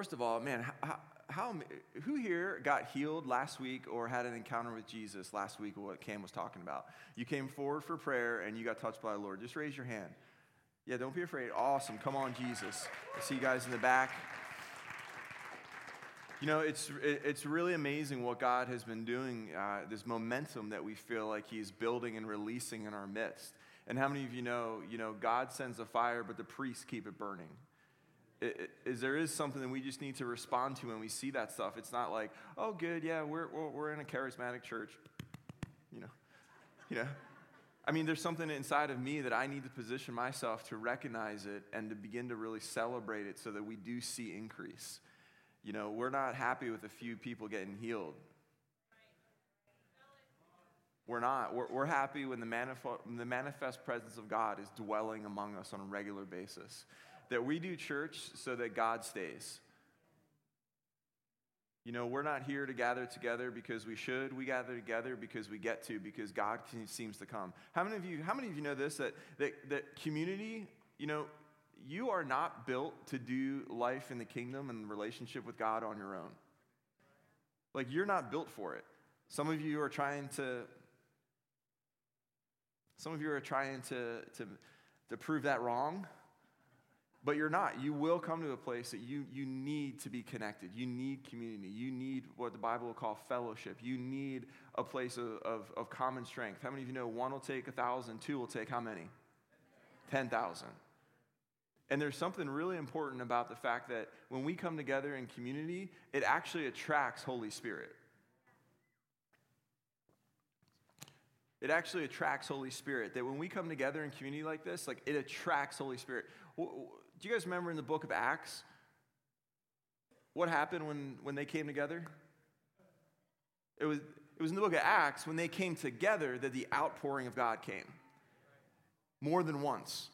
first of all, man, how, how, who here got healed last week or had an encounter with Jesus last week, what Cam was talking about? You came forward for prayer and you got touched by the Lord. Just raise your hand. Yeah, don't be afraid. Awesome. Come on, Jesus. I see you guys in the back. You know, it's, it's really amazing what God has been doing, uh, this momentum that we feel like He's building and releasing in our midst. And how many of you know, you know, God sends a fire, but the priests keep it burning? Is there is something that we just need to respond to when we see that stuff. It's not like, oh, good, yeah, we're, we're in a charismatic church. You know, you know. I mean, there's something inside of me that I need to position myself to recognize it and to begin to really celebrate it so that we do see increase. You know, we're not happy with a few people getting healed. We're not. We're, we're happy when the, manifest, the manifest presence of God is dwelling among us on a regular basis that we do church so that God stays. You know, we're not here to gather together because we should. We gather together because we get to, because God seems to come. How many of you, how many of you know this? That, that, that community, you know, you are not built to do life in the kingdom and relationship with God on your own. Like, you're not built for it. Some of you are trying to, some of you are trying to, to, to prove that wrong. But you're not. You will come to a place that you, you need to be connected. You need community. You need what the Bible will call fellowship. You need a place of, of, of common strength. How many of you know one will take a thousand, two will take how many? 10,000. And there's something really important about the fact that when we come together in community, it actually attracts Holy Spirit. It actually attracts Holy Spirit. That when we come together in community like this, like it attracts Holy Spirit. Do you guys remember in the book of Acts what happened when, when they came together? It was, it was in the book of Acts when they came together that the outpouring of God came. More than once.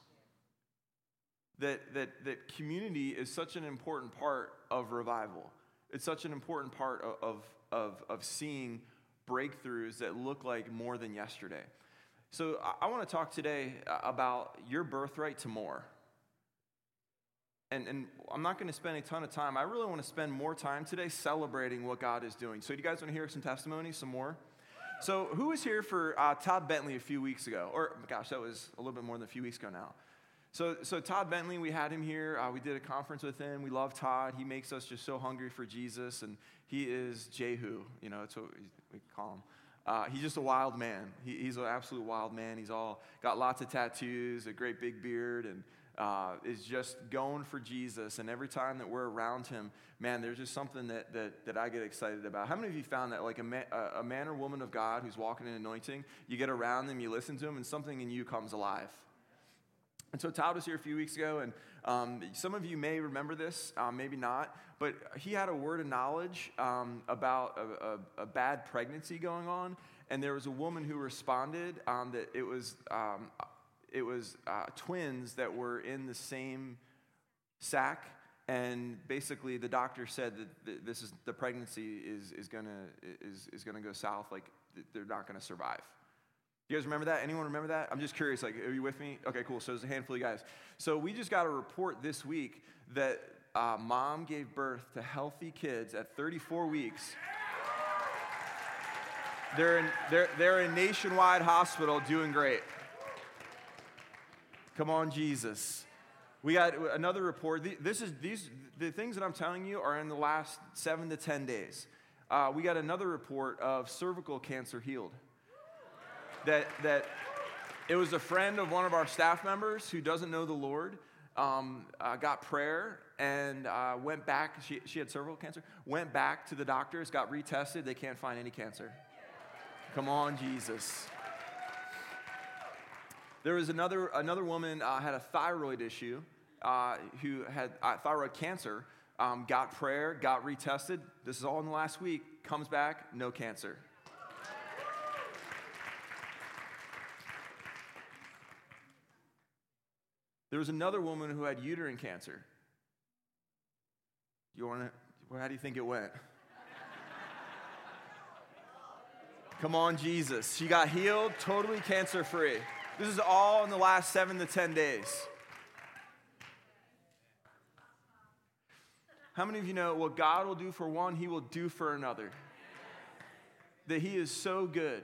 That, that, that community is such an important part of revival. It's such an important part of, of, of, seeing breakthroughs that look like more than yesterday. So I, I want to talk today uh, about your birthright to more and, and I'm not going to spend a ton of time. I really want to spend more time today celebrating what God is doing. So, do you guys want to hear some testimony, some more? So, who was here for uh, Todd Bentley a few weeks ago? Or, gosh, that was a little bit more than a few weeks ago now. So, so Todd Bentley, we had him here. Uh, we did a conference with him. We love Todd. He makes us just so hungry for Jesus, and he is Jehu. You know, that's what we call him. Uh, he's just a wild man. He, he's an absolute wild man. He's all got lots of tattoos, a great big beard, and uh, is just going for Jesus. And every time that we're around him, man, there's just something that, that, that I get excited about. How many of you found that, like a man, a man or woman of God who's walking in anointing, you get around them, you listen to them, and something in you comes alive? And so Todd was here a few weeks ago, and um, some of you may remember this, um, maybe not, but he had a word of knowledge um, about a, a, a, bad pregnancy going on, and there was a woman who responded um, that it was um, it was uh, twins that were in the same sac and basically the doctor said that this is the pregnancy is, is gonna is, is gonna go south like they're not gonna survive. You guys remember that? Anyone remember that? I'm just curious like are you with me? Okay cool. So there's a handful of guys. So we just got a report this week that uh, mom gave birth to healthy kids at 34 weeks. They're in, they're, they're in nationwide hospital doing great Come on, Jesus. We got another report. This is these the things that I'm telling you are in the last seven to ten days. Uh, we got another report of cervical cancer healed. That that it was a friend of one of our staff members who doesn't know the Lord. Um, uh, got prayer and uh, went back. She, she had cervical cancer. Went back to the doctors, got retested. They can't find any cancer. Come on, Jesus. There was another, another woman uh, had a thyroid issue uh, who had uh, thyroid cancer, um, got prayer, got retested. This is all in the last week. Comes back, no cancer. There was another woman who had uterine cancer. You want to? How do you think it went? Come on, Jesus. She got healed, totally cancer free. This is all in the last seven to 10 days. How many of you know what God will do for one, He will do for another? That He is so good.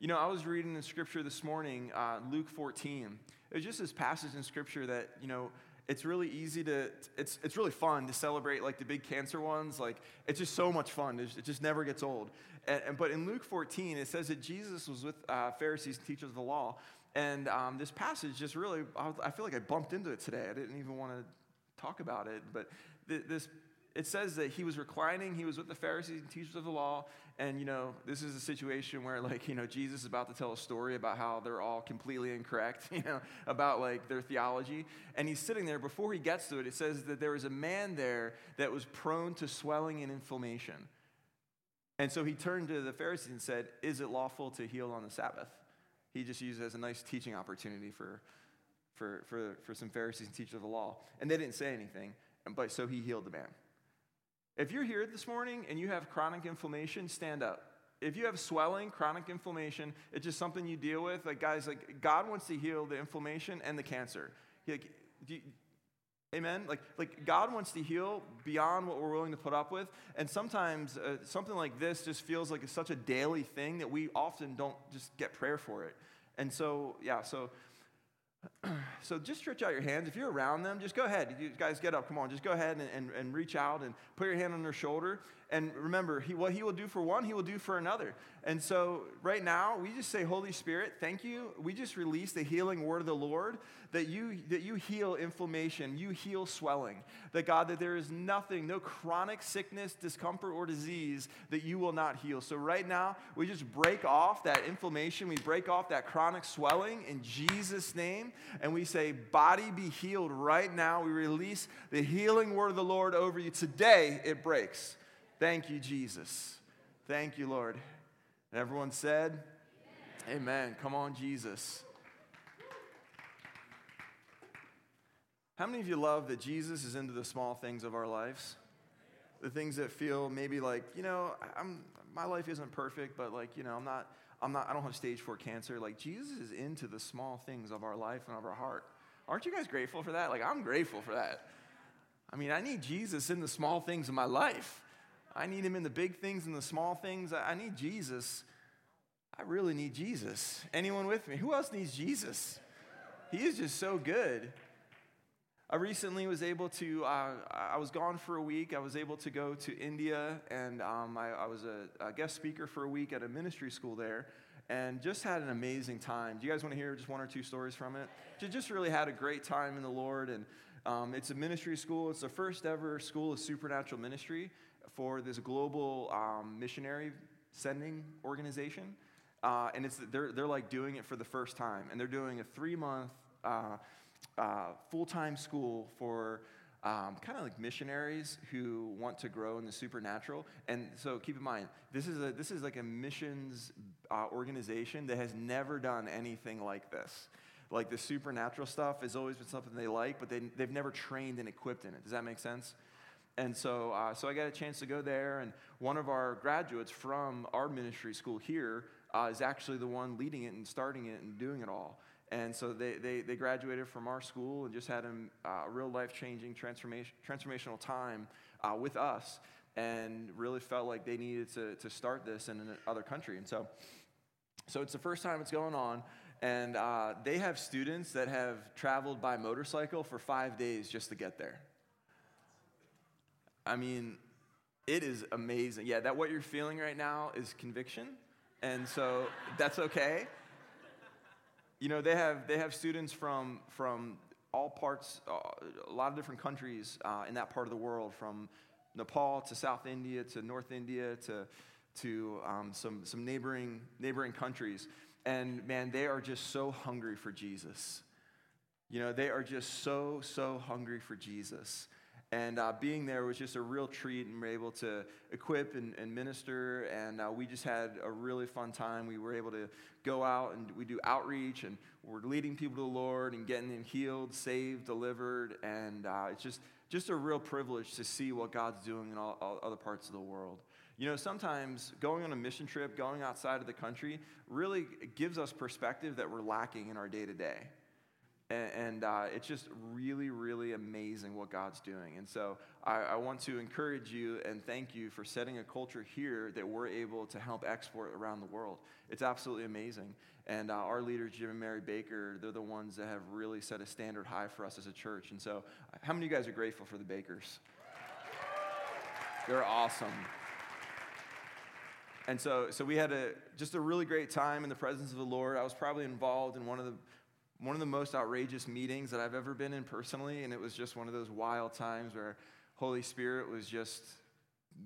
You know, I was reading in Scripture this morning, uh, Luke 14. It was just this passage in Scripture that, you know, it's really easy to, it's, it's really fun to celebrate like the big cancer ones. Like, it's just so much fun. It just never gets old. And, and but in Luke 14, it says that Jesus was with uh, Pharisees and teachers of the law. And um, this passage just really, I, feel like I bumped into it today. I didn't even want to talk about it. But th- this, it says that he was reclining, he was with the Pharisees and teachers of the law, and, you know, this is a situation where, like, you know, Jesus is about to tell a story about how they're all completely incorrect, you know, about, like, their theology. And he's sitting there. Before he gets to it, it says that there was a man there that was prone to swelling and inflammation. And so he turned to the Pharisees and said, Is it lawful to heal on the Sabbath? He just used it as a nice teaching opportunity for, for, for, for some Pharisees and teachers of the law. And they didn't say anything, but so he healed the man. If you're here this morning and you have chronic inflammation, stand up. If you have swelling, chronic inflammation, it's just something you deal with. Like, guys, like, God wants to heal the inflammation and the cancer. He, like, you, amen? Like, like, God wants to heal beyond what we're willing to put up with. And sometimes uh, something like this just feels like it's such a daily thing that we often don't just get prayer for it. And so, yeah, so so just stretch out your hands. If you're around them, just go ahead. You guys get up. Come on, just go ahead and, and, and reach out and put your hand on their shoulder. And remember, he, what he will do for one, he will do for another. And so right now, we just say, Holy Spirit, thank you. We just release the healing word of the Lord that you, that you heal inflammation, you heal swelling. That God, that there is nothing, no chronic sickness, discomfort, or disease that you will not heal. So right now, we just break off that inflammation, we break off that chronic swelling in Jesus' name, and we say, Body be healed right now. We release the healing word of the Lord over you. Today, it breaks. Thank you, Jesus. Thank you, Lord. And everyone said, Amen. Amen. Come on, Jesus. How many of you love that Jesus is into the small things of our lives? The things that feel maybe like, you know, I'm, my life isn't perfect, but like, you know, I'm not, I'm not, I don't have stage four cancer. Like, Jesus is into the small things of our life and of our heart. Aren't you guys grateful for that? Like, I'm grateful for that. I mean, I need Jesus in the small things of my life. I need him in the big things and the small things. I need Jesus. I really need Jesus. Anyone with me? Who else needs Jesus? He is just so good. I recently was able to, uh, I was gone for a week. I was able to go to India, and um, I, I, was a, a, guest speaker for a week at a ministry school there, and just had an amazing time. Do you guys want to hear just one or two stories from it? Just really had a great time in the Lord, and um, it's a ministry school. It's the first ever school of supernatural ministry for this global um, missionary sending organization. Uh, and it's, they're, they're like doing it for the first time, and they're doing a three month uh, uh, full time school for um, kind of like missionaries who want to grow in the supernatural. And so keep in mind, this is, a, this is like a missions uh, organization that has never done anything like this. Like the supernatural stuff has always been something they like, but they, they've never trained and equipped in it. Does that make sense? And so, uh, so I got a chance to go there, and one of our graduates from our ministry school here uh, is actually the one leading it and starting it and doing it all. And so they, they, they graduated from our school and just had a uh, real life changing transformation, transformational time uh, with us and really felt like they needed to, to start this in another country. And so, so it's the first time it's going on. And uh, they have students that have traveled by motorcycle for five days just to get there. I mean, it is amazing. Yeah, that what you're feeling right now is conviction. And so that's okay you know, they have, they have students from, from all parts, uh, a lot of different countries uh, in that part of the world, from Nepal to South India to North India to, to um, some, some neighboring, neighboring countries. And man, they are just so hungry for Jesus. You know, they are just so, so hungry for Jesus. And uh, being there was just a real treat, and we were able to equip and, and minister. And uh, we just had a really fun time. We were able to go out and we do outreach, and we're leading people to the Lord and getting them healed, saved, delivered. And uh, it's just, just a real privilege to see what God's doing in all, all other parts of the world. You know, sometimes going on a mission trip, going outside of the country, really gives us perspective that we're lacking in our day to day. And, and uh, it's just really, really amazing what God's doing. And so I, I, want to encourage you and thank you for setting a culture here that we're able to help export around the world. It's absolutely amazing. And uh, our leaders, Jim and Mary Baker, they're the ones that have really set a standard high for us as a church. And so, how many of you guys are grateful for the Bakers? They're awesome. And so, so we had a, just a really great time in the presence of the Lord. I was probably involved in one of the one of the most outrageous meetings that I've ever been in personally, and it was just one of those wild times where Holy Spirit was just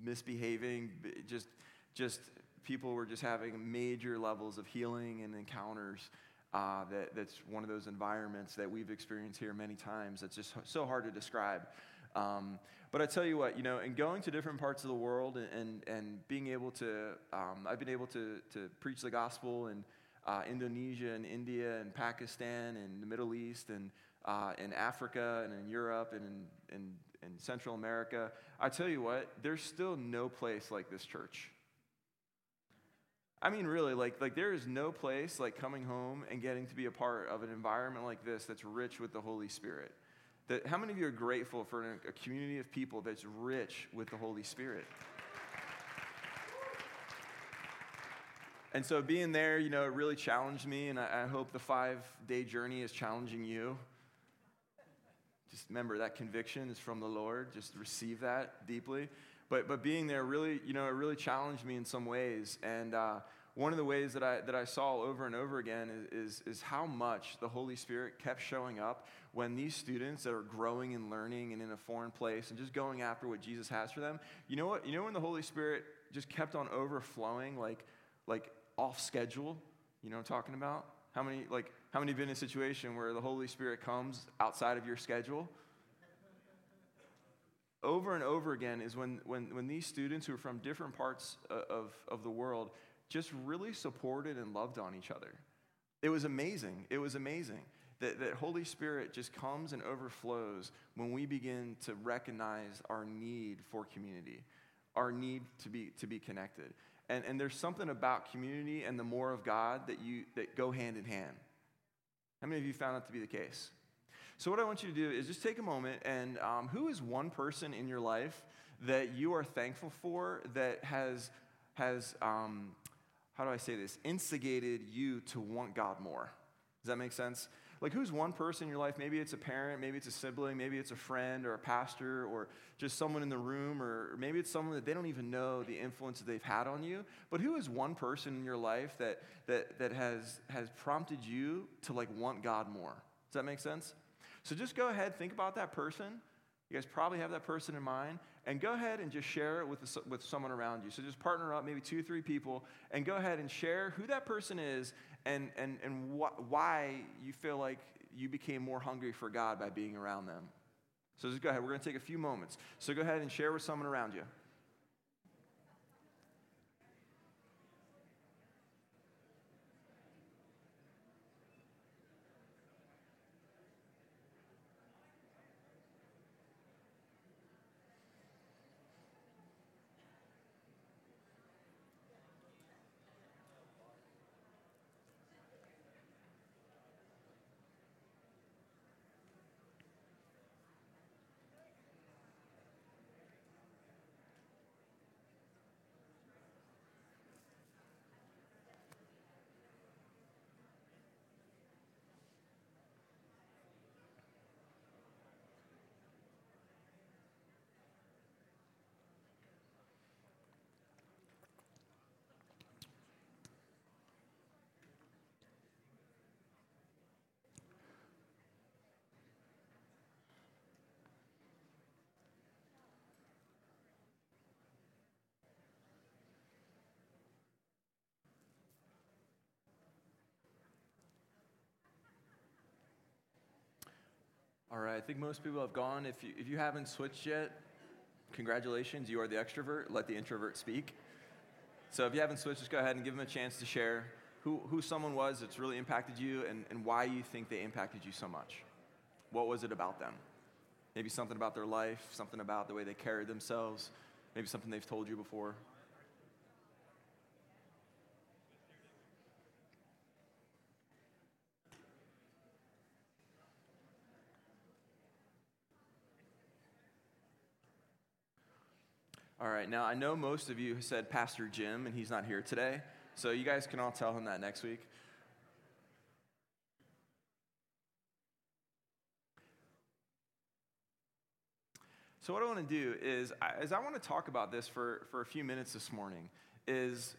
misbehaving, just just people were just having major levels of healing and encounters. Uh, that, that's one of those environments that we've experienced here many times. It's just so hard to describe. Um, but I tell you what, you know, in going to different parts of the world and, and, and being able to, um, I've been able to, to preach the gospel in uh, Indonesia and India and Pakistan and the Middle East and uh, in Africa and in Europe and in, in, in Central America. I tell you what, there's still no place like this church. I mean, really, like, like there is no place like coming home and getting to be a part of an environment like this that's rich with the Holy Spirit. That, how many of you are grateful for a community of people that's rich with the Holy Spirit? And so being there, you know, it really challenged me, and I, I hope the five day journey is challenging you. Just remember that conviction is from the Lord. Just receive that deeply. But, but being there really, you know, it really challenged me in some ways. And uh, one of the ways that I, that I saw over and over again is, is, is how much the Holy Spirit kept showing up when these students that are growing and learning and in a foreign place and just going after what Jesus has for them. You know what? You know when the Holy Spirit just kept on overflowing, like, like off schedule? You know I'm talking about? How many, like, how many have been in a situation where the Holy Spirit comes outside of your schedule? over and over again is when, when, when these students who are from different parts of, of the world just really supported and loved on each other. It was amazing. It was amazing that, that Holy Spirit just comes and overflows when we begin to recognize our need for community, our need to be, to be connected. And, and there's something about community and the more of God that, you, that go hand in hand. How many of you found that to be the case? So, what I want you to do is just take a moment and um, who is one person in your life that you are thankful for that has, has um, how do I say this, instigated you to want God more? Does that make sense? Like, who's one person in your life? Maybe it's a parent, maybe it's a sibling, maybe it's a friend or a pastor or just someone in the room, or maybe it's someone that they don't even know the influence that they've had on you. But who is one person in your life that, that, that has, has prompted you to like want God more? Does that make sense? So just go ahead, think about that person. You guys probably have that person in mind, and go ahead and just share it with, the, with someone around you. So just partner up, maybe two, three people, and go ahead and share who that person is and, and, and wh- why you feel like you became more hungry for God by being around them. So just go ahead. We're going to take a few moments. So go ahead and share with someone around you. All right, I think most people have gone. If you, if you haven't switched yet, congratulations, you are the extrovert. Let the introvert speak. So if you haven't switched, just go ahead and give them a chance to share who, who someone was that's really impacted you and, and why you think they impacted you so much. What was it about them? Maybe something about their life, something about the way they carried themselves, maybe something they've told you before. All right, now I know most of you said Pastor Jim, and he's not here today, so you guys can all tell him that next week. So what I want to do is, as I want to talk about this for, for a few minutes this morning, is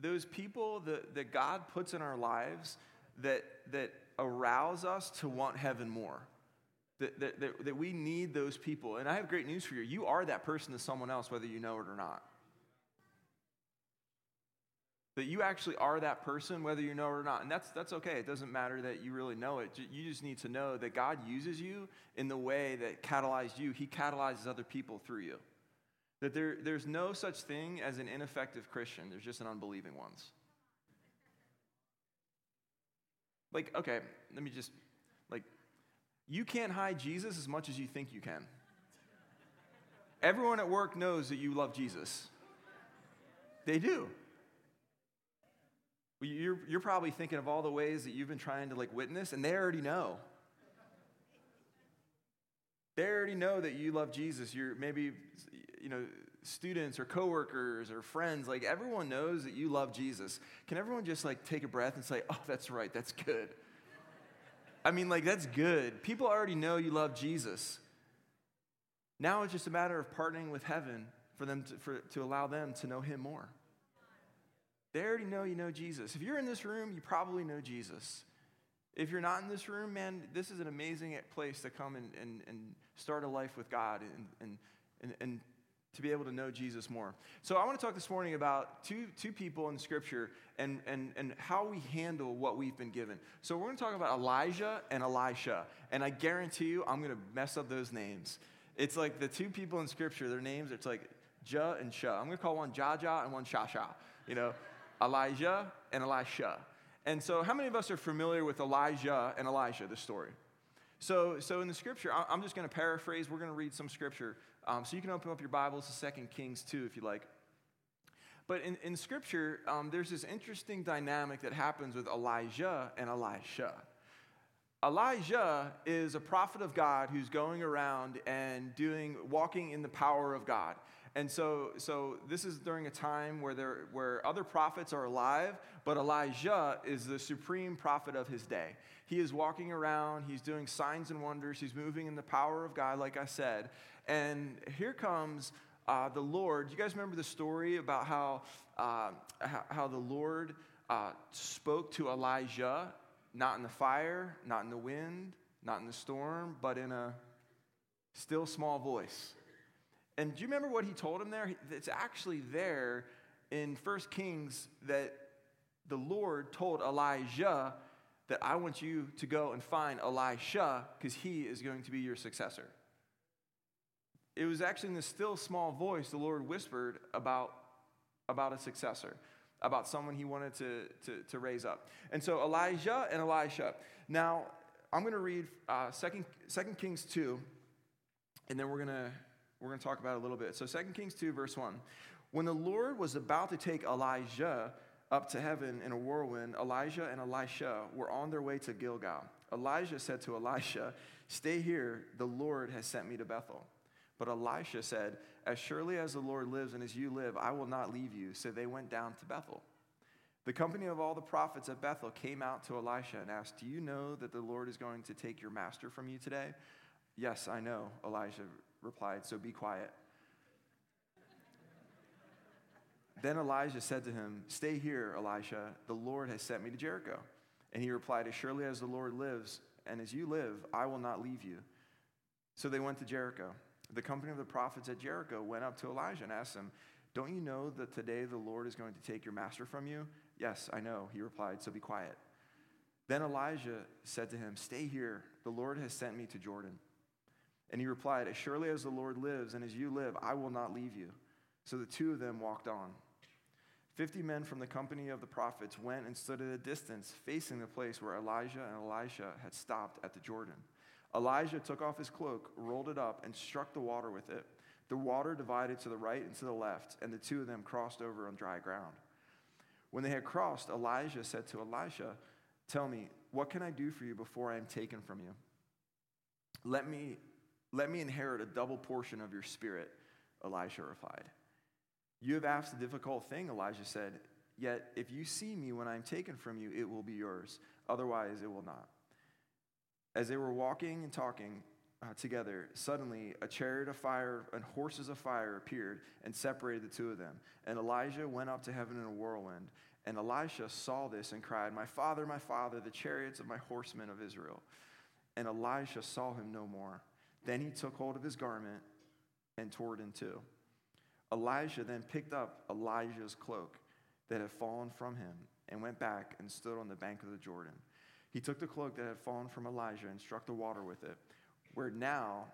those people that, that God puts in our lives that, that arouse us to want heaven more. That, that, that, that we need those people. And I have great news for you. You are that person to someone else, whether you know it or not. That you actually are that person, whether you know it or not. And that's, that's okay. It doesn't matter that you really know it. You just need to know that God uses you in the way that catalyzed you. He catalyzes other people through you. That there, there's no such thing as an ineffective Christian, there's just an unbelieving ones. Like, okay, let me just, like, you can't hide Jesus as much as you think you can. Everyone at work knows that you love Jesus. They do. You're, you're probably thinking of all the ways that you've been trying to like witness, and they already know. They already know that you love Jesus. You're maybe, you know, students or coworkers or friends, like everyone knows that you love Jesus. Can everyone just like take a breath and say, oh, that's right, that's good? I mean, like, that's good. People already know you love Jesus. Now it's just a matter of partnering with heaven for them to, for, to allow them to know him more. They already know you know Jesus. If you're in this room, you probably know Jesus. If you're not in this room, man, this is an amazing place to come and, and, and start a life with God and, and, and, and to be able to know Jesus more. So I want to talk this morning about two, two people in Scripture and, and, and how we handle what we've been given. So we're going to talk about Elijah and Elisha. And I guarantee you, I'm going to mess up those names. It's like the two people in Scripture, their names, it's like Ja and Sha. I'm going to call one Jaja and one Shasha. You know, Elijah and Elisha. And so, how many of us are familiar with Elijah and Elisha, the story? So, so in the scripture, I'm just going to paraphrase. We're going to read some scripture. Um, so you can open up your Bibles to Second Kings 2 if you like. But in, in scripture, um, there's this interesting dynamic that happens with Elijah and Elisha. Elijah is a prophet of God who's going around and doing, walking in the power of God. And so, so this is during a time where, there, where other prophets are alive, but Elijah is the supreme prophet of his day. He is walking around, he's doing signs and wonders, he's moving in the power of God, like I said. And here comes uh, the Lord. You guys remember the story about how, uh, how, the Lord uh, spoke to Elijah, not in the fire, not in the wind, not in the storm, but in a still small voice. And do you remember what he told him there? It's actually there in 1 Kings that the Lord told Elijah that I want you to go and find Elisha because he is going to be your successor. It was actually in the still small voice the Lord whispered about, about a successor, about someone he wanted to, to, to raise up. And so Elijah and Elisha. Now, I'm going to read uh, 2, 2 Kings 2, and then we're going to we're going to talk about a little bit. So 2 Kings 2, verse 1. When the Lord was about to take Elijah up to heaven in a whirlwind, Elijah and Elisha were on their way to Gilgal. Elijah said to Elisha, Stay here, the Lord has sent me to Bethel. But Elisha said, As surely as the Lord lives and as you live, I will not leave you. So they went down to Bethel. The company of all the prophets at Bethel came out to Elisha and asked, Do you know that the Lord is going to take your master from you today? Yes, I know, Elijah replied, So be quiet. then Elijah said to him, Stay here, Elisha. The Lord has sent me to Jericho. And he replied, As surely as the Lord lives, and as you live, I will not leave you. So they went to Jericho. The company of the prophets at Jericho went up to Elijah and asked him, Don't you know that today the Lord is going to take your master from you? Yes, I know, he replied, so be quiet. Then Elijah said to him, Stay here. The Lord has sent me to Jordan. And he replied, As surely as the Lord lives and as you live, I will not leave you. So the two of them walked on. Fifty men from the company of the prophets went and stood at a distance, facing the place where Elijah and Elisha had stopped at the Jordan. Elijah took off his cloak, rolled it up, and struck the water with it. The water divided to the right and to the left, and the two of them crossed over on dry ground. When they had crossed, Elijah said to Elisha, Tell me, what can I do for you before I am taken from you? Let me let me inherit a double portion of your spirit. Elisha replied. You have asked a difficult thing, Elijah said. Yet if you see me when I am taken from you, it will be yours. Otherwise, it will not. As they were walking and talking uh, together, suddenly a chariot of fire and horses of fire appeared and separated the two of them. And Elijah went up to heaven in a whirlwind. And Elisha saw this and cried, My father, my father, the chariots of my horsemen of Israel. And Elisha saw him no more. Then he took hold of his garment and tore it in two. Elijah then picked up Elijah's cloak that had fallen from him and went back and stood on the bank of the Jordan. He took the cloak that had fallen from Elijah and struck the water with it. Where now,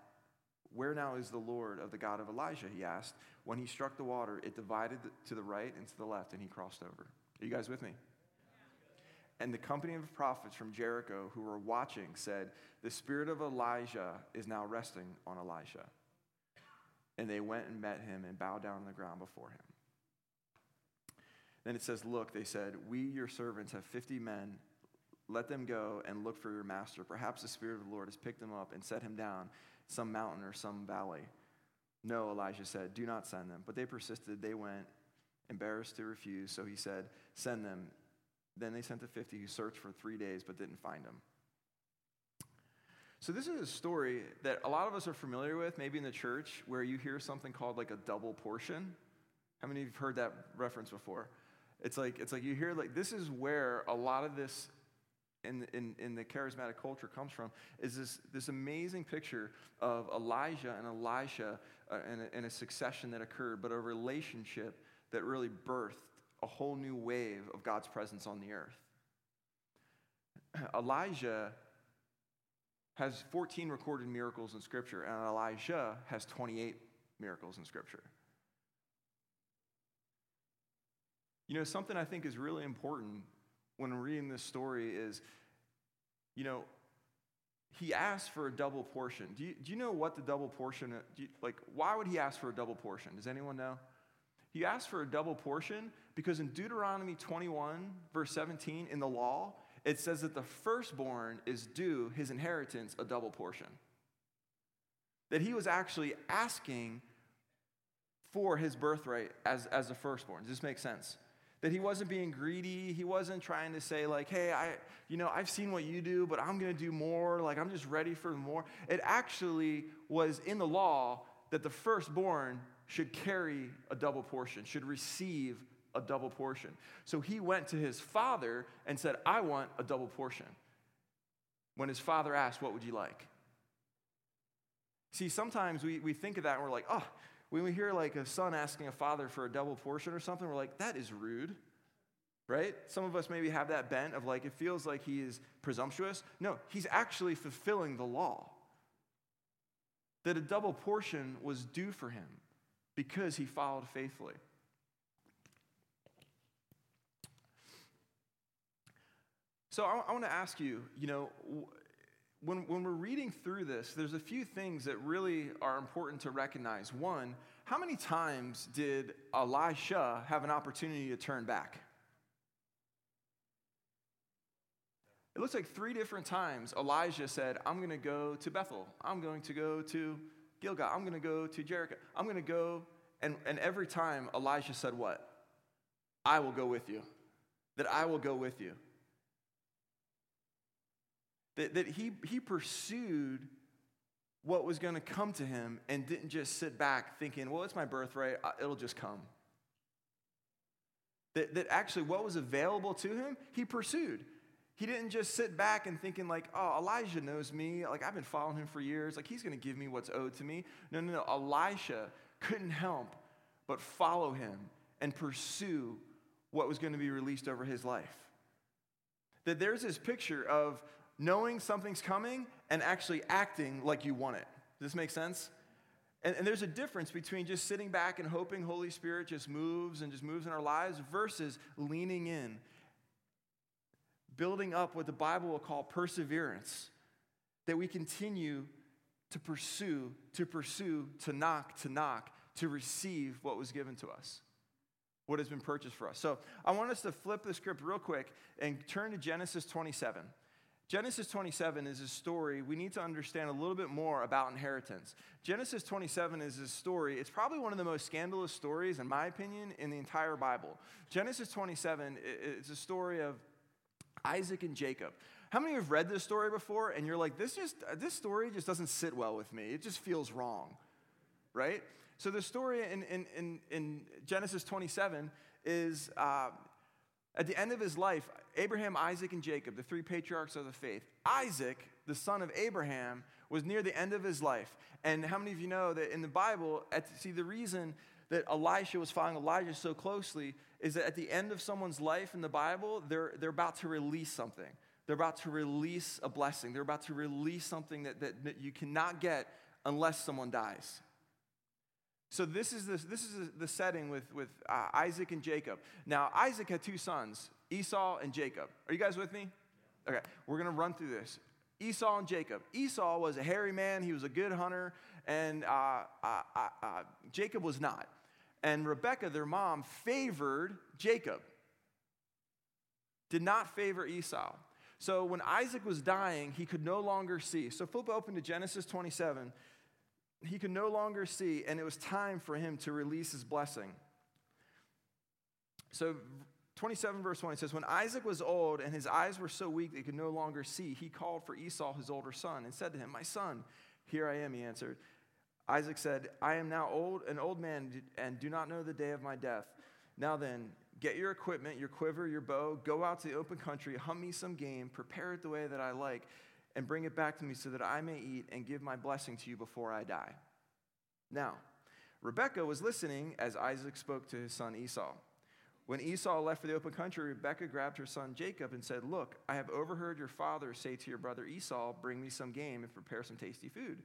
where now is the Lord of the God of Elijah? He asked. When he struck the water, it divided to the right and to the left, and he crossed over. Are you guys with me? And the company of prophets from Jericho who were watching said, The spirit of Elijah is now resting on Elisha. And they went and met him and bowed down on the ground before him. Then it says, Look, they said, We, your servants, have 50 men. Let them go and look for your master. Perhaps the Spirit of the Lord has picked him up and set him down some mountain or some valley. No, Elijah said, Do not send them. But they persisted. They went, embarrassed to refuse. So he said, Send them. Then they sent the 50 who searched for three days but didn't find him. So, this is a story that a lot of us are familiar with, maybe in the church, where you hear something called like a double portion. How many of you have heard that reference before? It's like, it's like you hear, like, this is where a lot of this in, in, in the charismatic culture comes from, is this, this amazing picture of Elijah and Elisha uh, and, a, and a succession that occurred, but a relationship that really birthed a whole new wave of God's presence on the earth. Elijah has 14 recorded miracles in Scripture, and Elijah has 28 miracles in Scripture. You know, something I think is really important when reading this story is, you know, he asked for a double portion. Do you, do you know what the double portion, you, like, why would he ask for a double portion? Does anyone know? He asked for a double portion because in Deuteronomy 21, verse 17, in the law, it says that the firstborn is due his inheritance a double portion. That he was actually asking for his birthright as, as a firstborn. Does this make sense? That he wasn't being greedy. He wasn't trying to say, like, hey, I, you know, I've seen what you do, but I'm to do more. Like, I'm just ready for more. It actually was in the law that the firstborn should carry a double portion, should receive a double portion. So he went to his father and said, I want a double portion. When his father asked, What would you like? See, sometimes we, we think of that and we're like, Oh, when we hear like a son asking a father for a double portion or something, we're like, That is rude. Right? Some of us maybe have that bent of like, it feels like he is presumptuous. No, he's actually fulfilling the law. That a double portion was due for him because he followed faithfully. So I, I want to ask you, you know, when, when we're reading through this, there's a few things that really are important to recognize. One, how many times did Elisha have an opportunity to turn back? It looks like three different times Elijah said, I'm going to go to Bethel. I'm going to go to Gilgal. I'm going to go to Jericho. I'm going to go. And, and every time Elijah said, What? I will go with you. That I will go with you. That, that he, he pursued what was going to come to him and didn't just sit back thinking, well, it's my birthright, it'll just come. That, that actually what was available to him, he pursued. He didn't just sit back and thinking like, oh, Elijah knows me. Like I've been following him for years. Like he's going to give me what's owed to me. No, no, no. Elisha couldn't help but follow him and pursue what was going to be released over his life. That there's this picture of knowing something's coming and actually acting like you want it. Does this make sense? And, and, there's a difference between just sitting back and hoping Holy Spirit just moves and just moves in our lives versus leaning in, building up what the Bible will call perseverance, that we continue to pursue, to pursue, to knock, to knock, to receive what was given to us, what has been purchased for us. So I want us to flip the script real quick and turn to Genesis 27. Genesis 27 is a story we need to understand a little bit more about inheritance. Genesis 27 is a story, it's probably one of the most scandalous stories, in my opinion, in the entire Bible. Genesis 27 is a story of Isaac and Jacob. How many of you have read this story before and you're like, this, just, this story just doesn't sit well with me? It just feels wrong, right? So the story in, in, in, in Genesis 27 is uh, at the end of his life, Abraham, Isaac, and Jacob, the three patriarchs of the faith, Isaac, the son of Abraham, was near the end of his life. And how many of you know that in the Bible, at, see, the reason that Elisha was following Elijah so closely is that at the end of someone's life in the Bible, they're, they're about to release something. They're about to release a blessing. They're about to release something that, that, that you cannot get unless someone dies. So this is, the, this is the setting with, with uh, Isaac and Jacob. Now, Isaac had two sons, Esau and Jacob. Are you guys with me? Okay, we're going to run through this. Esau and Jacob. Esau was a hairy man, he was a good hunter, and uh, uh, uh, uh Jacob was not. And Rebekah, their mom, favored Jacob, did not favor Esau. So when Isaac was dying, he could no longer see. So flip open to Genesis 27 he could no longer see, and it was time for him to release his blessing. So, 27 verse 1 says, When Isaac was old and his eyes were so weak that he could no longer see, he called for Esau, his older son, and said to him, My son, here I am, he answered. Isaac said, I am now old, an old man, and do not know the day of my death. Now then, get your equipment, your quiver, your bow, go out to the open country, hunt me some game, prepare it the way that I like and bring it back to me so that I may eat and give my blessing to you before I die. Now, Rebekah was listening as Isaac spoke to his son Esau. When Esau left for the open country, Rebekah grabbed her son Jacob and said, Look, I have overheard your father say to your brother Esau, Bring me some game and prepare some tasty food.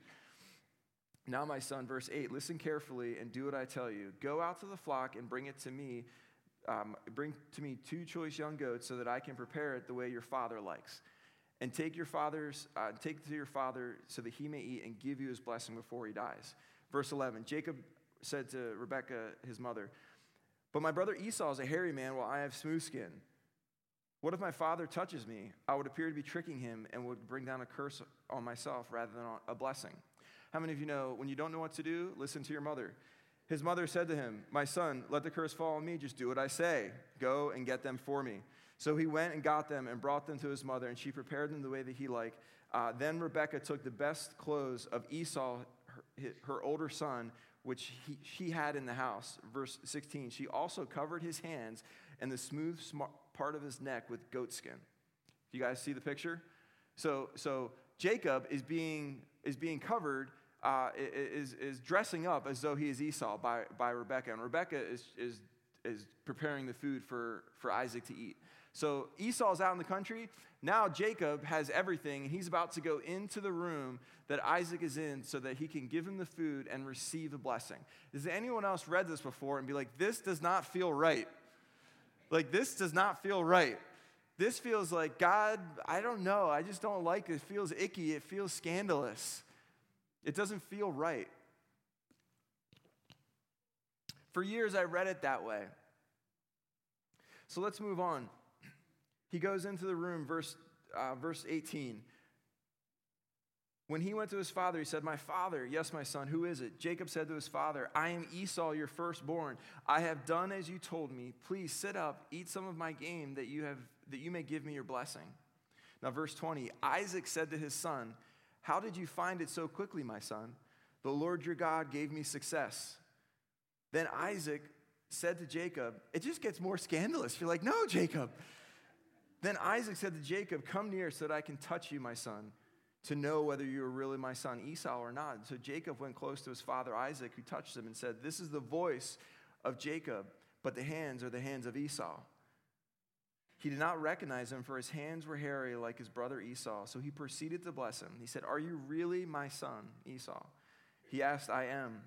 Now, my son, verse 8, listen carefully and do what I tell you. Go out to the flock and bring it to me. Um, bring to me two choice young goats so that I can prepare it the way your father likes and take your father's uh, take to your father so that he may eat and give you his blessing before he dies verse 11 jacob said to rebekah his mother but my brother esau is a hairy man while i have smooth skin what if my father touches me i would appear to be tricking him and would bring down a curse on myself rather than a blessing how many of you know when you don't know what to do listen to your mother his mother said to him my son let the curse fall on me just do what i say go and get them for me so he went and got them and brought them to his mother, and she prepared them the way that he liked. Uh, then Rebekah took the best clothes of Esau, her, her older son, which he, she had in the house. Verse 16. She also covered his hands and the smooth part of his neck with goatskin. You guys see the picture? So, so Jacob is being, is being covered, uh, is, is dressing up as though he is Esau by, by Rebekah. And Rebekah is, is, is preparing the food for, for Isaac to eat. So Esau's out in the country. Now Jacob has everything, and he's about to go into the room that Isaac is in so that he can give him the food and receive the blessing. Has anyone else read this before and be like, this does not feel right? Like, this does not feel right. This feels like, God, I don't know. I just don't like it. It feels icky. It feels scandalous. It doesn't feel right. For years, I read it that way. So let's move on. He goes into the room, verse, uh, verse 18. When he went to his father, he said, My father, yes, my son, who is it? Jacob said to his father, I am Esau, your firstborn. I have done as you told me. Please sit up, eat some of my game, that you, have, that you may give me your blessing. Now, verse 20 Isaac said to his son, How did you find it so quickly, my son? The Lord your God gave me success. Then Isaac said to Jacob, It just gets more scandalous. You're like, No, Jacob. Then Isaac said to Jacob, Come near so that I can touch you, my son, to know whether you are really my son Esau or not. So Jacob went close to his father Isaac, who touched him and said, This is the voice of Jacob, but the hands are the hands of Esau. He did not recognize him, for his hands were hairy like his brother Esau. So he proceeded to bless him. He said, Are you really my son, Esau? He asked, I am.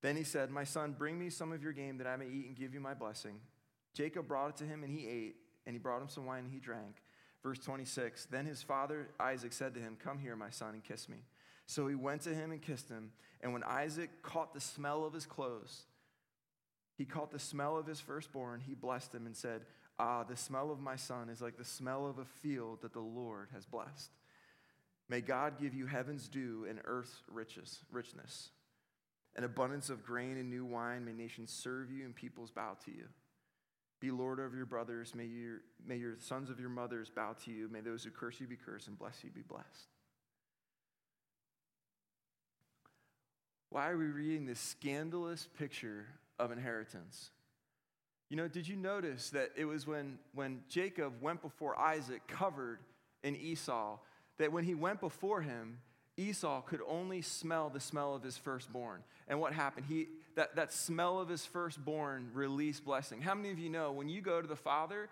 Then he said, My son, bring me some of your game that I may eat and give you my blessing. Jacob brought it to him, and he ate and he brought him some wine and he drank. Verse 26 Then his father Isaac said to him, Come here, my son, and kiss me. So he went to him and kissed him. And when Isaac caught the smell of his clothes, he caught the smell of his firstborn, he blessed him and said, Ah, the smell of my son is like the smell of a field that the Lord has blessed. May God give you heaven's dew and earth's riches, richness, an abundance of grain and new wine. May nations serve you and peoples bow to you. Be Lord over your brothers. May your, may your sons of your mothers bow to you. May those who curse you be cursed and bless you be blessed. Why are we reading this scandalous picture of inheritance? You know, did you notice that it was when, when Jacob went before Isaac covered in Esau, that when he went before him, Esau could only smell the smell of his firstborn. And what happened? He, that, that smell of his firstborn released blessing. How many of you know when you go to the Father,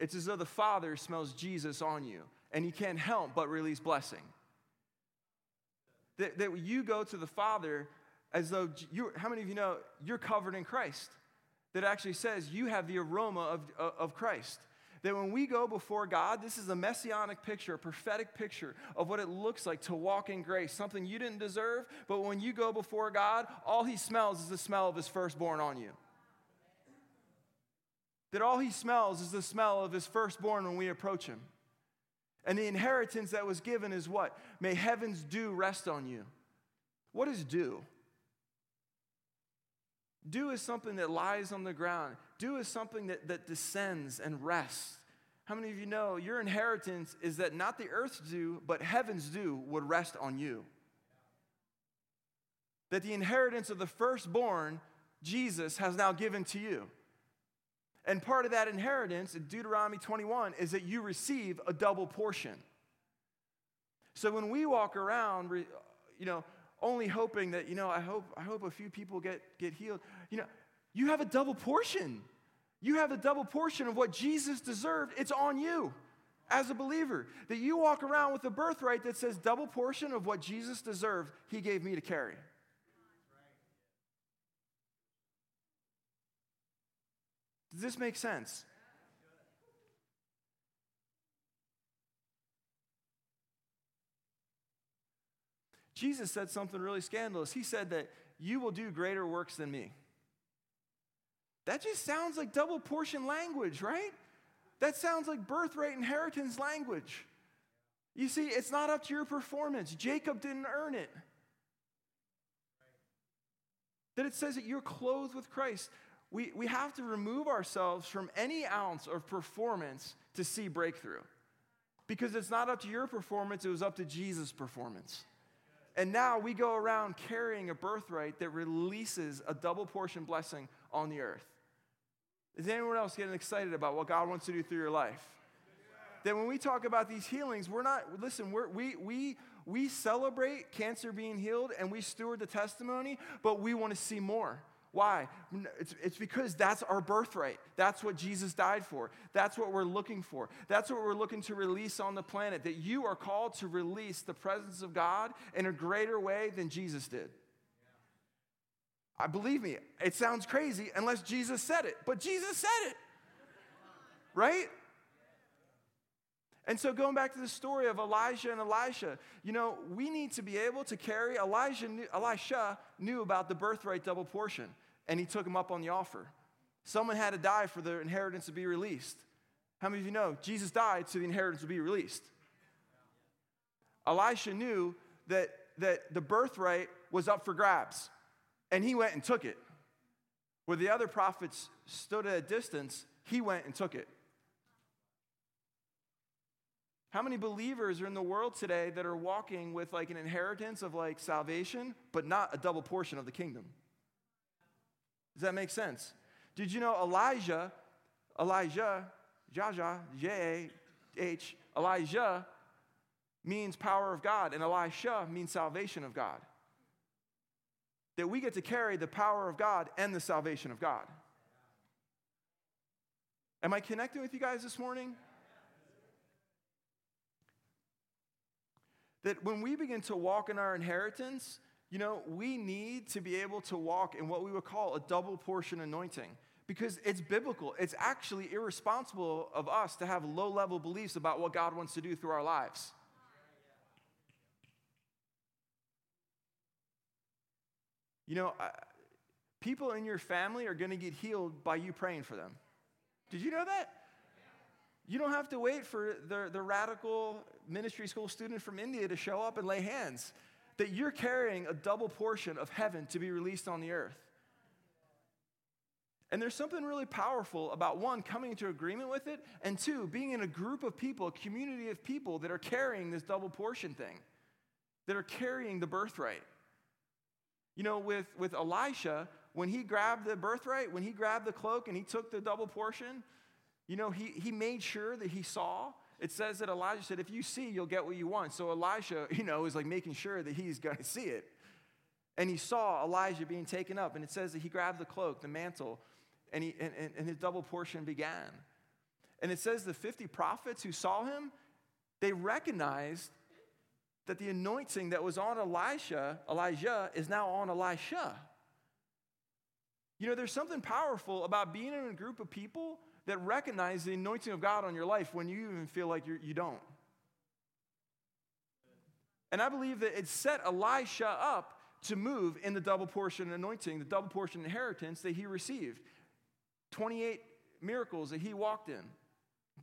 it's as though the Father smells Jesus on you, and he can't help but release blessing? That, that you go to the Father as though you, how many of you know you're covered in Christ? That actually says you have the aroma of, uh, of Christ. That when we go before God, this is a messianic picture, a prophetic picture of what it looks like to walk in grace, something you didn't deserve, but when you go before God, all he smells is the smell of his firstborn on you. That all he smells is the smell of his firstborn when we approach him. And the inheritance that was given is what? May heaven's dew rest on you. What is dew? Dew is something that lies on the ground. Dew is something that, that descends and rests. How many of you know your inheritance is that not the earth's dew, but heaven's dew would rest on you? That the inheritance of the firstborn, Jesus, has now given to you. And part of that inheritance in Deuteronomy 21 is that you receive a double portion. So when we walk around, you know, only hoping that, you know, I hope, I hope a few people get, get healed, you know, you have a double portion. You have a double portion of what Jesus deserved. It's on you as a believer. That you walk around with a birthright that says double portion of what Jesus deserved, he gave me to carry. Does this make sense? Jesus said something really scandalous. He said that you will do greater works than me. That just sounds like double portion language, right? That sounds like birthright inheritance language. You see, it's not up to your performance. Jacob didn't earn it. That it says that you're clothed with Christ we, we have to remove ourselves from any ounce of performance to see breakthrough. Because it's not up to your performance, it was up to Jesus' performance. And now we go around carrying a birthright that releases a double portion blessing on the earth. Is anyone else getting excited about what God wants to do through your life? That when we talk about these healings, we're not, listen, we're, we, we, we celebrate cancer being healed and we steward the testimony, but we want to see more. Why? It's, it's because that's our birthright. That's what Jesus died for. That's what we're looking for. That's what we're looking to release on the planet. That you are called to release the presence of God in a greater way than Jesus did. I believe me, it sounds crazy unless Jesus said it, but Jesus said it. Right? And so, going back to the story of Elijah and Elisha, you know, we need to be able to carry. Elijah, knew, Elisha knew about the birthright double portion and he took him up on the offer. Someone had to die for the inheritance to be released. How many of you know Jesus died so the inheritance would be released? Elisha knew that, that the birthright was up for grabs, and he went and took it. Where the other prophets stood at a distance, he went and took it. How many believers are in the world today that are walking with like an inheritance of like salvation, but not a double portion of the kingdom? Does that make sense? Did you know Elijah, Elijah, Jaja, J A H, Elijah means power of God, and Elisha means salvation of God. That we get to carry the power of God and the salvation of God. Am I connecting with you guys this morning? That when we begin to walk in our inheritance, you know, we need to be able to walk in what we would call a double portion anointing because it's biblical. It's actually irresponsible of us to have low level beliefs about what God wants to do through our lives. You know, people in your family are going to get healed by you praying for them. Did you know that? You don't have to wait for the, the radical ministry school student from India to show up and lay hands. That you're carrying a double portion of heaven to be released on the earth. And there's something really powerful about one, coming into agreement with it, and two, being in a group of people, a community of people that are carrying this double portion thing, that are carrying the birthright. You know, with, with Elisha, when he grabbed the birthright, when he grabbed the cloak and he took the double portion, you know, he, he made sure that he saw. It says that Elijah said, if you see, you'll get what you want. So Elisha, you know, is like making sure that he's going to see it. And he saw Elijah being taken up. And it says that he grabbed the cloak, the mantle, and, he, and, and his double portion began. And it says the 50 prophets who saw him, they recognized that the anointing that was on Elisha, Elijah, is now on Elisha. You know, there's something powerful about being in a group of people that recognize the anointing of God on your life when you even feel like you're, you do not And I believe that it set Elisha up to move in the double portion anointing, the double portion inheritance that he received. 28 miracles that he walked in,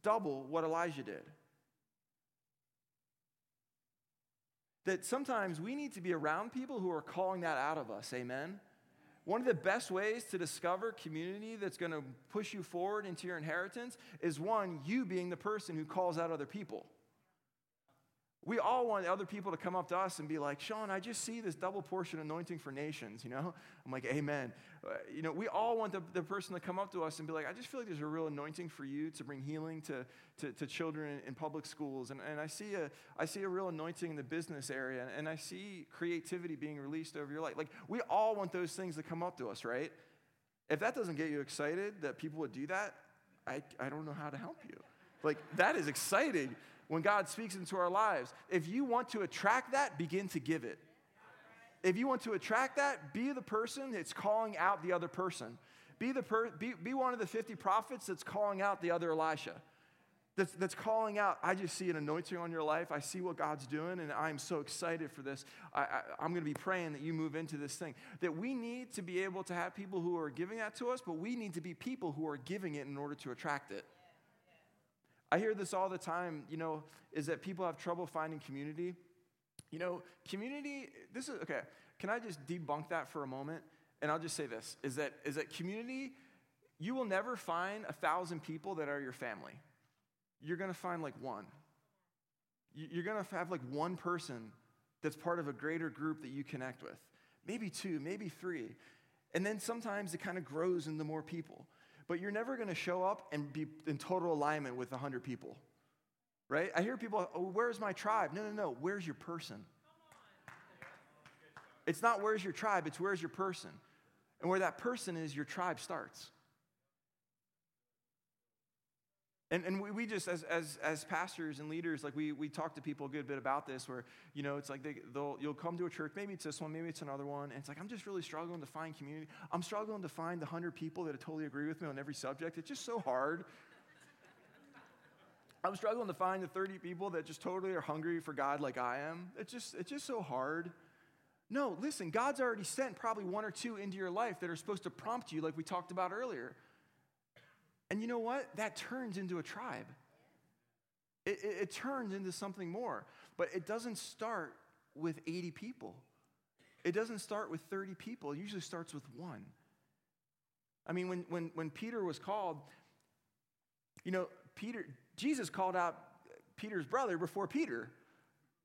double what Elijah did. That sometimes we need to be around people who are calling that out of us, amen? One of the best ways to discover community that's going to push you forward into your inheritance is one, you being the person who calls out other people. We all want other people to come up to us and be like, Sean, I just see this double portion anointing for nations, you know? I'm like, amen. Uh, you know, we all want the, the person to come up to us and be like, I just feel like there's a real anointing for you to bring healing to, to, to children in public schools. And, and I, see a, I see a real anointing in the business area, and I see creativity being released over your life. Like, we all want those things to come up to us, right? If that doesn't get you excited that people would do that, I, I don't know how to help you. Like, that is exciting when God speaks into our lives. If you want to attract that, begin to give it. If you want to attract that, be the person that's calling out the other person. Be, the per, be, be one of the 50 prophets that's calling out the other Elisha. That's, that's calling out, I just see an anointing on your life. I see what God's doing, and I'm so excited for this. I, I, I'm going to be praying that you move into this thing. That we need to be able to have people who are giving that to us, but we need to be people who are giving it in order to attract it. I hear this all the time, you know, is that people have trouble finding community. You know, community, this is, okay, can I just debunk that for a moment? And I'll just say this is that, is that community, you will never find a thousand people that are your family. You're gonna find like one. You're gonna have like one person that's part of a greater group that you connect with. Maybe two, maybe three. And then sometimes it kind of grows into more people but you're never going to show up and be in total alignment with 100 people. Right? I hear people, oh, where's my tribe? No, no, no. Where's your person? It's not where's your tribe, it's where's your person. And where that person is, your tribe starts. And, and we, we just, as, as, as pastors and leaders, like we, we talk to people a good bit about this where, you know, it's like they, they'll, you'll come to a church, maybe it's this one, maybe it's another one, and it's like, I'm just really struggling to find community. I'm struggling to find the 100 people that totally agree with me on every subject. It's just so hard. I'm struggling to find the 30 people that just totally are hungry for God like I am. It's just, it's just so hard. No, listen, God's already sent probably one or two into your life that are supposed to prompt you, like we talked about earlier. And you know what? That turns into a tribe. It, it, it, turns into something more. But it doesn't start with 80 people, it doesn't start with 30 people. It usually starts with one. I mean, when, when, when Peter was called, you know, Peter, Jesus called out Peter's brother before Peter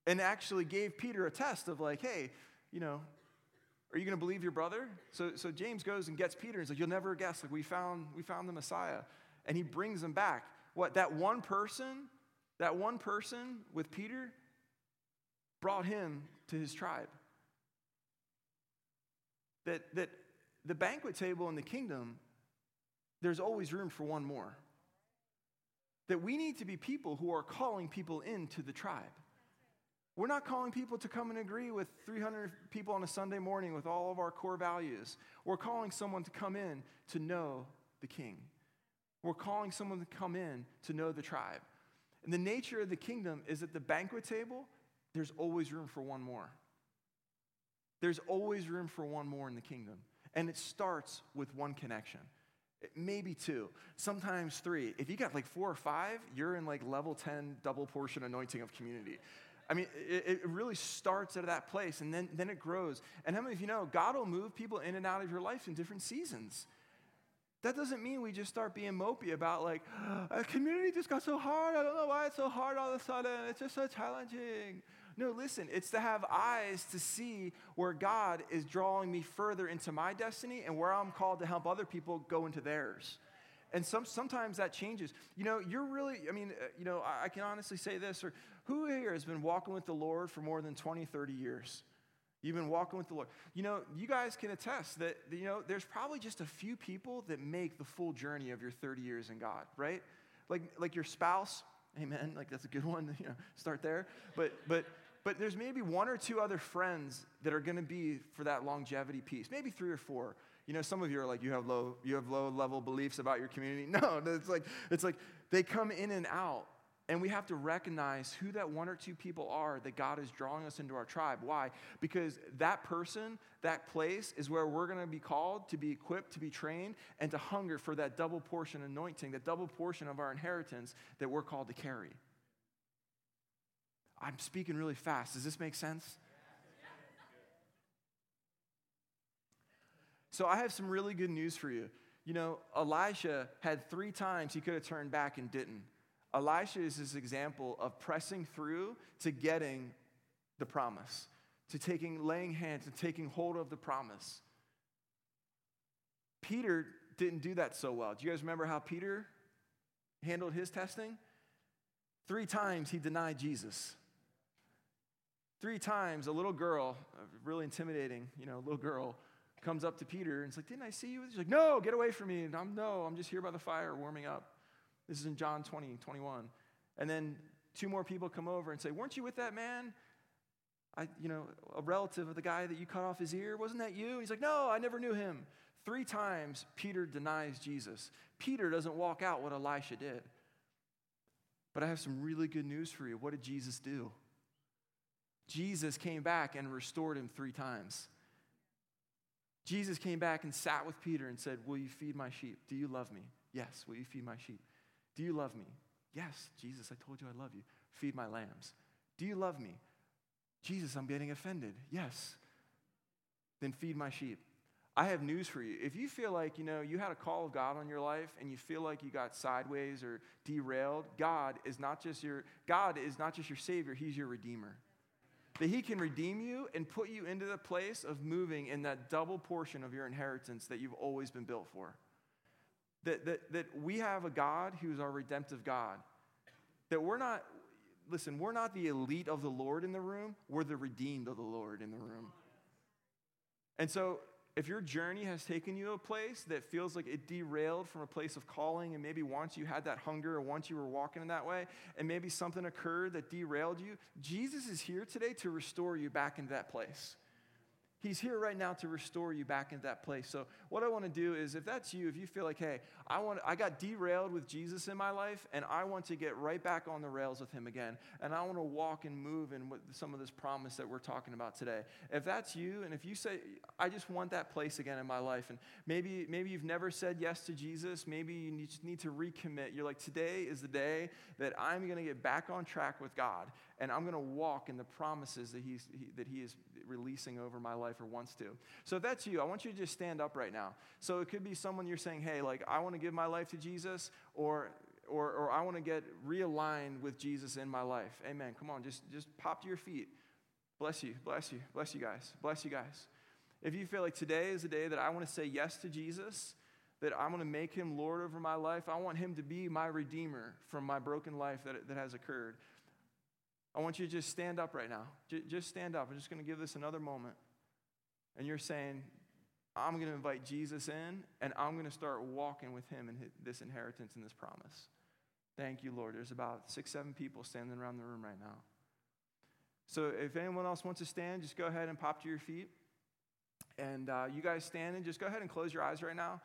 and actually gave Peter a test of like, hey, you know, are you going to believe your brother? So, so James goes and gets Peter and he's like, You'll never guess. Like, we found, we found the Messiah. And he brings him back. What, that one person, that one person with Peter brought him to his tribe. That, that the banquet table in the kingdom, there's always room for one more. That we need to be people who are calling people into the tribe. We're not calling people to come and agree with 300 people on a Sunday morning with all of our core values. We're calling someone to come in to know the king. We're calling someone to come in to know the tribe. And the nature of the kingdom is at the banquet table, there's always room for one more. There's always room for one more in the kingdom. And it starts with one connection. maybe two, sometimes three. If you got like four or five, you're in like level 10 double portion anointing of community. I mean, it, it, really starts at that place and then, then it grows. And how many of you know God will move people in and out of your life in different seasons? That doesn't mean we just start being mopey about like, a community just got so hard. I don't know why it's so hard all of a sudden. It's just so challenging. No, listen, it's to have eyes to see where God is drawing me further into my destiny and where I'm called to help other people go into theirs. And some, sometimes that changes. You know, you're really, I mean, uh, you know, I, I can honestly say this, or who here has been walking with the Lord for more than 20, 30 years? You've been walking with the Lord. You know, you guys can attest that, you know, there's probably just a few people that make the full journey of your 30 years in God, right? Like, like your spouse, amen, like that's a good one, you know, start there. But, but, but there's maybe one or two other friends that are going to be for that longevity piece, maybe three or four. You know, some of you are like, you have low, you have low level beliefs about your community. No, it's like, it's like they come in and out. And we have to recognize who that one or two people are that God is drawing us into our tribe. Why? Because that person, that place is where we're going to be called to be equipped, to be trained, and to hunger for that double portion anointing, that double portion of our inheritance that we're called to carry. I'm speaking really fast. Does this make sense? So, I have some really good news for you. You know, Elisha had three times he could have turned back and didn't. Elisha is this example of pressing through to getting the promise, to taking, laying hands and taking hold of the promise. Peter didn't do that so well. Do you guys remember how Peter handled his testing? Three times he denied Jesus. Three times a little girl, really intimidating, you know, little girl, comes up to Peter and is like, Didn't I see you? He's like, No, get away from me. And I'm no, I'm just here by the fire warming up. This is in John 20, 21. And then two more people come over and say, Weren't you with that man? I, you know, a relative of the guy that you cut off his ear, wasn't that you? He's like, No, I never knew him. Three times Peter denies Jesus. Peter doesn't walk out what Elisha did. But I have some really good news for you. What did Jesus do? Jesus came back and restored him three times. Jesus came back and sat with Peter and said, Will you feed my sheep? Do you love me? Yes. Will you feed my sheep? Do you love me? Yes, Jesus, I told you I love you. Feed my lambs. Do you love me? Jesus, I'm getting offended. Yes. Then feed my sheep. I have news for you. If you feel like, you know, you had a call of God on your life and you feel like you got sideways or derailed, God is not just your God is not just your savior, he's your redeemer. That he can redeem you and put you into the place of moving in that double portion of your inheritance that you've always been built for. That, that, that we have a God who's our redemptive God. That we're not, listen, we're not the elite of the Lord in the room, we're the redeemed of the Lord in the room. And so, if your journey has taken you to a place that feels like it derailed from a place of calling, and maybe once you had that hunger or once you were walking in that way, and maybe something occurred that derailed you, Jesus is here today to restore you back into that place. He's here right now to restore you back into that place. So, what I want to do is, if that's you, if you feel like, hey, I want, I got derailed with Jesus in my life, and I want to get right back on the rails with Him again, and I want to walk and move in some of this promise that we're talking about today. If that's you, and if you say, I just want that place again in my life, and maybe, maybe you've never said yes to Jesus, maybe you need, just need to recommit. You're like, today is the day that I'm going to get back on track with God and I'm going to walk in the promises that, he's, he, that He is releasing over my life or wants to. So if that's you, I want you to just stand up right now. So it could be someone you're saying, hey, like, I want to give my life to Jesus, or or, or I want to get realigned with Jesus in my life. Amen. Come on, just, just pop to your feet. Bless you, bless you, bless you guys, bless you guys. If you feel like today is the day that I want to say yes to Jesus, that I want to make him Lord over my life, I want him to be my redeemer from my broken life that, that has occurred. I want you to just stand up right now. J- just stand up. I'm just going to give this another moment. And you're saying, I'm going to invite Jesus in, and I'm going to start walking with him in this inheritance and this promise. Thank you, Lord. There's about six, seven people standing around the room right now. So if anyone else wants to stand, just go ahead and pop to your feet. And uh, you guys standing, just go ahead and close your eyes right now.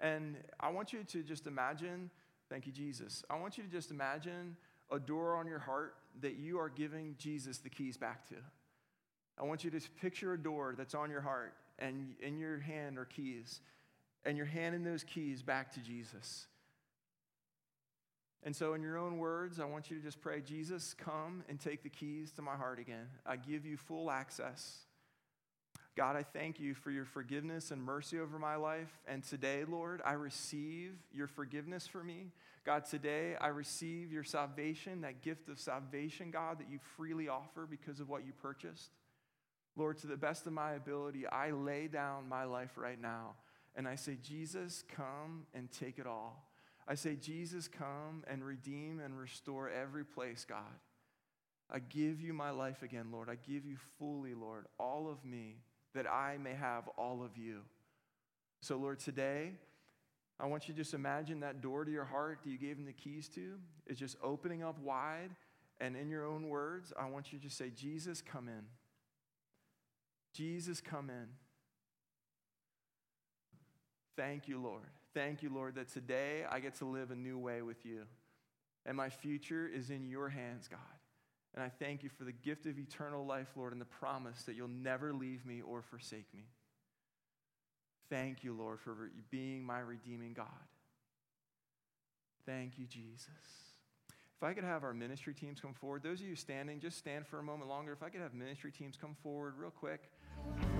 And I want you to just imagine, thank you, Jesus. I want you to just imagine a door on your heart that you are giving Jesus the keys back to. I want you to picture a door that's on your heart and in your hand are keys. and you're handing those keys back to Jesus. And so, in your own words, I want you to just pray Jesus, come and take the keys to my heart again. I give you full access. God, I thank you for your forgiveness and mercy over my life. And today, Lord, I receive your forgiveness for me. God, today I receive your salvation, that gift of salvation, God, that you freely offer because of what you purchased. Lord, to the best of my ability, I lay down my life right now and I say, Jesus, come and take it all. I say, Jesus, come and redeem and restore every place, God. I give you my life again, Lord. I give you fully, Lord, all of me that I may have all of you. So, Lord, today, I want you to just imagine that door to your heart that you gave him the keys to is just opening up wide. And in your own words, I want you to say, Jesus, come in. Jesus, come in. Thank you, Lord. Thank you, Lord, that today I get to live a new way with you. And my future is in your hands, God. And I thank you for the gift of eternal life, Lord, and the promise that you'll never leave me or forsake me. Thank you, Lord, for being my redeeming God. Thank you, Jesus. If I could have our ministry teams come forward, those of you standing, just stand for a moment longer. If I could have ministry teams come forward real quick. Bye.